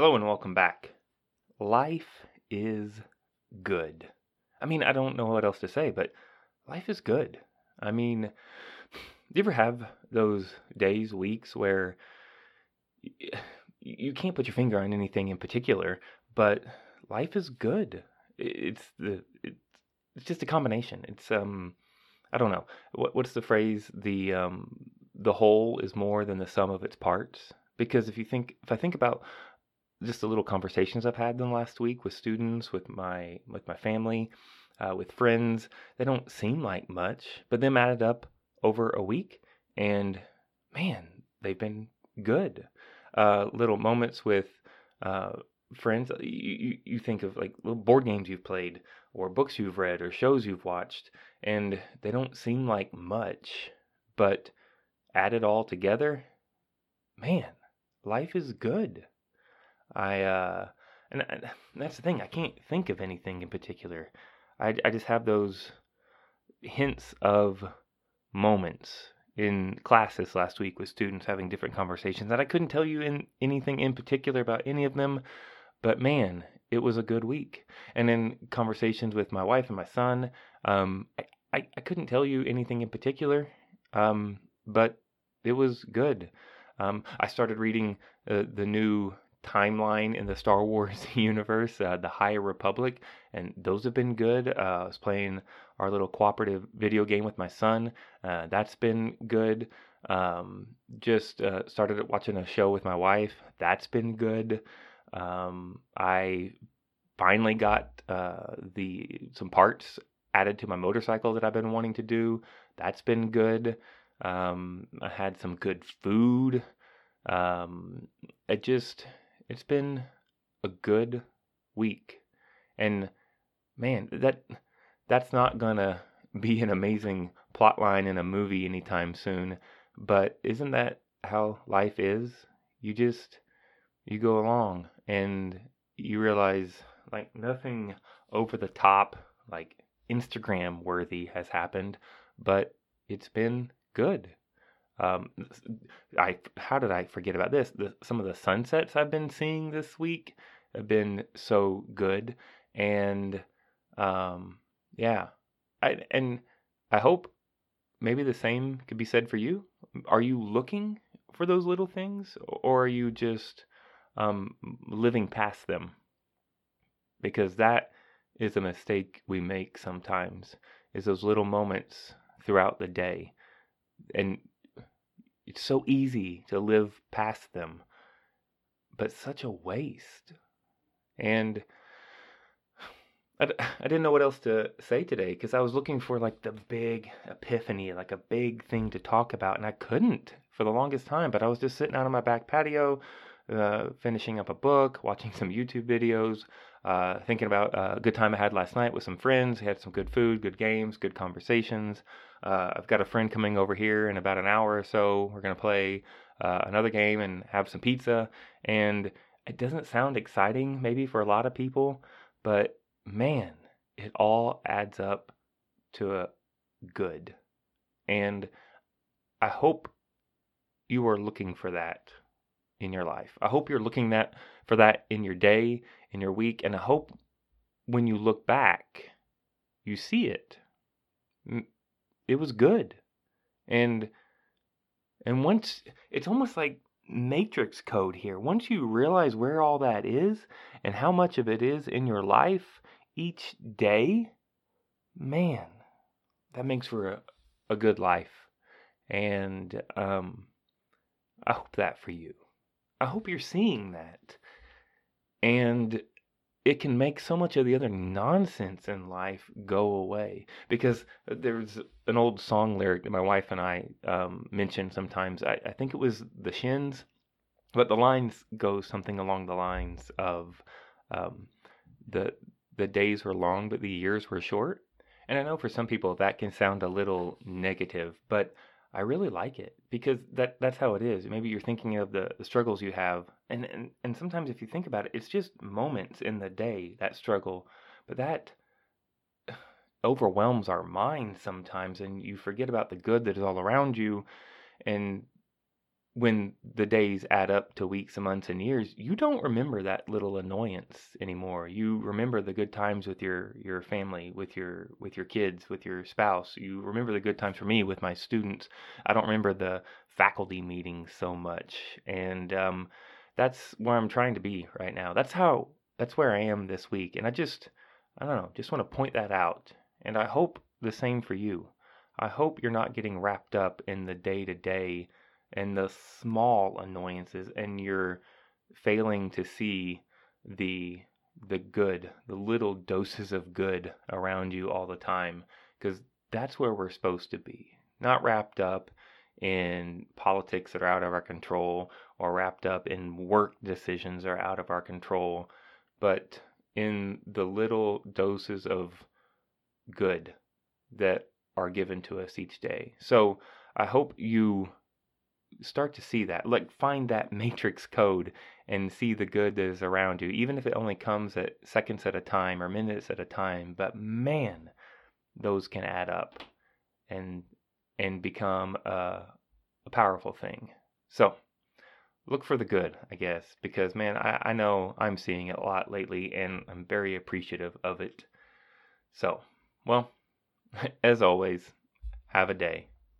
Hello and welcome back. Life is good. I mean, I don't know what else to say, but life is good. I mean, do you ever have those days, weeks where you can't put your finger on anything in particular, but life is good. It's the it's just a combination. It's um I don't know. What what's the phrase? The um the whole is more than the sum of its parts. Because if you think if I think about just the little conversations I've had in the last week with students, with my with my family, uh, with friends. They don't seem like much, but them added up over a week, and man, they've been good. Uh, little moments with uh, friends. You, you you think of like little board games you've played, or books you've read, or shows you've watched, and they don't seem like much, but added all together, man, life is good. I uh and, that's the thing. I can't think of anything in particular. I I just have those hints of moments in classes last week with students having different conversations that I couldn't tell you in anything in particular about any of them, but man, it was a good week. And in conversations with my wife and my son, um, I, I, I couldn't tell you anything in particular, um, but it was good. Um, I started reading uh, the new timeline in the Star Wars universe, uh, the High Republic, and those have been good. Uh, I was playing our little cooperative video game with my son. Uh, that's been good. Um, just uh, started watching a show with my wife. That's been good. Um, I finally got uh, the some parts added to my motorcycle that I've been wanting to do. That's been good. Um, I had some good food. Um, it just it's been a good week, and man, that that's not gonna be an amazing plot line in a movie anytime soon. But isn't that how life is? You just you go along and you realize like nothing over the top, like Instagram worthy has happened, but it's been good. Um, I how did I forget about this? The, some of the sunsets I've been seeing this week have been so good, and um, yeah, I and I hope maybe the same could be said for you. Are you looking for those little things, or are you just um, living past them? Because that is a mistake we make sometimes. Is those little moments throughout the day, and it's so easy to live past them, but such a waste. And I, I didn't know what else to say today because I was looking for like the big epiphany, like a big thing to talk about, and I couldn't for the longest time. But I was just sitting out on my back patio, uh, finishing up a book, watching some YouTube videos, uh, thinking about a good time I had last night with some friends. Had some good food, good games, good conversations. Uh, I've got a friend coming over here in about an hour or so. We're going to play uh, another game and have some pizza. And it doesn't sound exciting, maybe for a lot of people, but man, it all adds up to a good. And I hope you are looking for that in your life. I hope you're looking that for that in your day, in your week, and I hope when you look back, you see it. It was good. And and once it's almost like matrix code here. Once you realize where all that is and how much of it is in your life each day, man, that makes for a, a good life. And um, I hope that for you. I hope you're seeing that. And it can make so much of the other nonsense in life go away. Because there's an old song lyric that my wife and I um, mention sometimes. I, I think it was The Shins, but the lines go something along the lines of um, the the days were long, but the years were short. And I know for some people that can sound a little negative, but I really like it because that that's how it is. Maybe you're thinking of the, the struggles you have, and, and and sometimes if you think about it, it's just moments in the day that struggle, but that overwhelms our mind sometimes, and you forget about the good that is all around you, and when the days add up to weeks and months and years, you don't remember that little annoyance anymore. You remember the good times with your your family, with your with your kids, with your spouse. You remember the good times for me with my students. I don't remember the faculty meetings so much, and um, that's where I'm trying to be right now. That's how that's where I am this week, and I just I don't know, just want to point that out, and I hope the same for you. I hope you're not getting wrapped up in the day to day and the small annoyances and you're failing to see the the good, the little doses of good around you all the time because that's where we're supposed to be. Not wrapped up in politics that are out of our control or wrapped up in work decisions that are out of our control, but in the little doses of good that are given to us each day. So I hope you start to see that. Like find that matrix code and see the good that is around you, even if it only comes at seconds at a time or minutes at a time. But man, those can add up and and become a, a powerful thing. So look for the good, I guess, because man, I, I know I'm seeing it a lot lately and I'm very appreciative of it. So, well, as always, have a day.